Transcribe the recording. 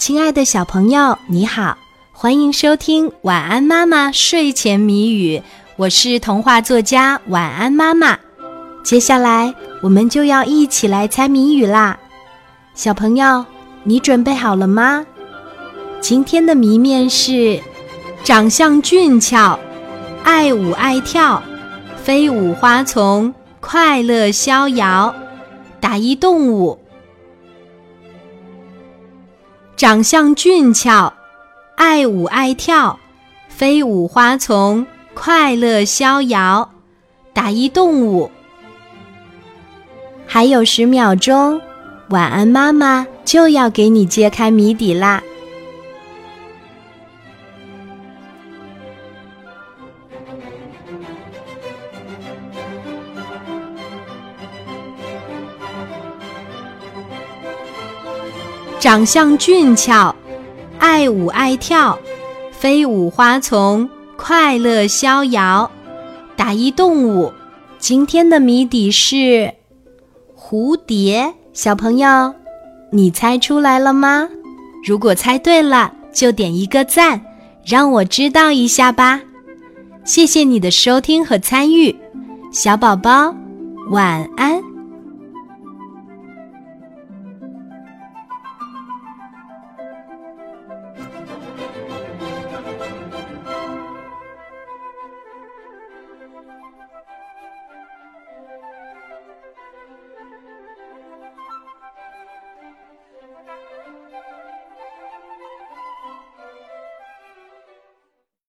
亲爱的小朋友，你好，欢迎收听《晚安妈妈睡前谜语》，我是童话作家晚安妈妈。接下来我们就要一起来猜谜语啦，小朋友，你准备好了吗？今天的谜面是：长相俊俏，爱舞爱跳，飞舞花丛，快乐逍遥，打一动物。长相俊俏，爱舞爱跳，飞舞花丛，快乐逍遥，打一动物。还有十秒钟，晚安妈妈就要给你揭开谜底啦！长相俊俏，爱舞爱跳，飞舞花丛，快乐逍遥，打一动物。今天的谜底是蝴蝶。小朋友，你猜出来了吗？如果猜对了，就点一个赞，让我知道一下吧。谢谢你的收听和参与，小宝宝，晚安。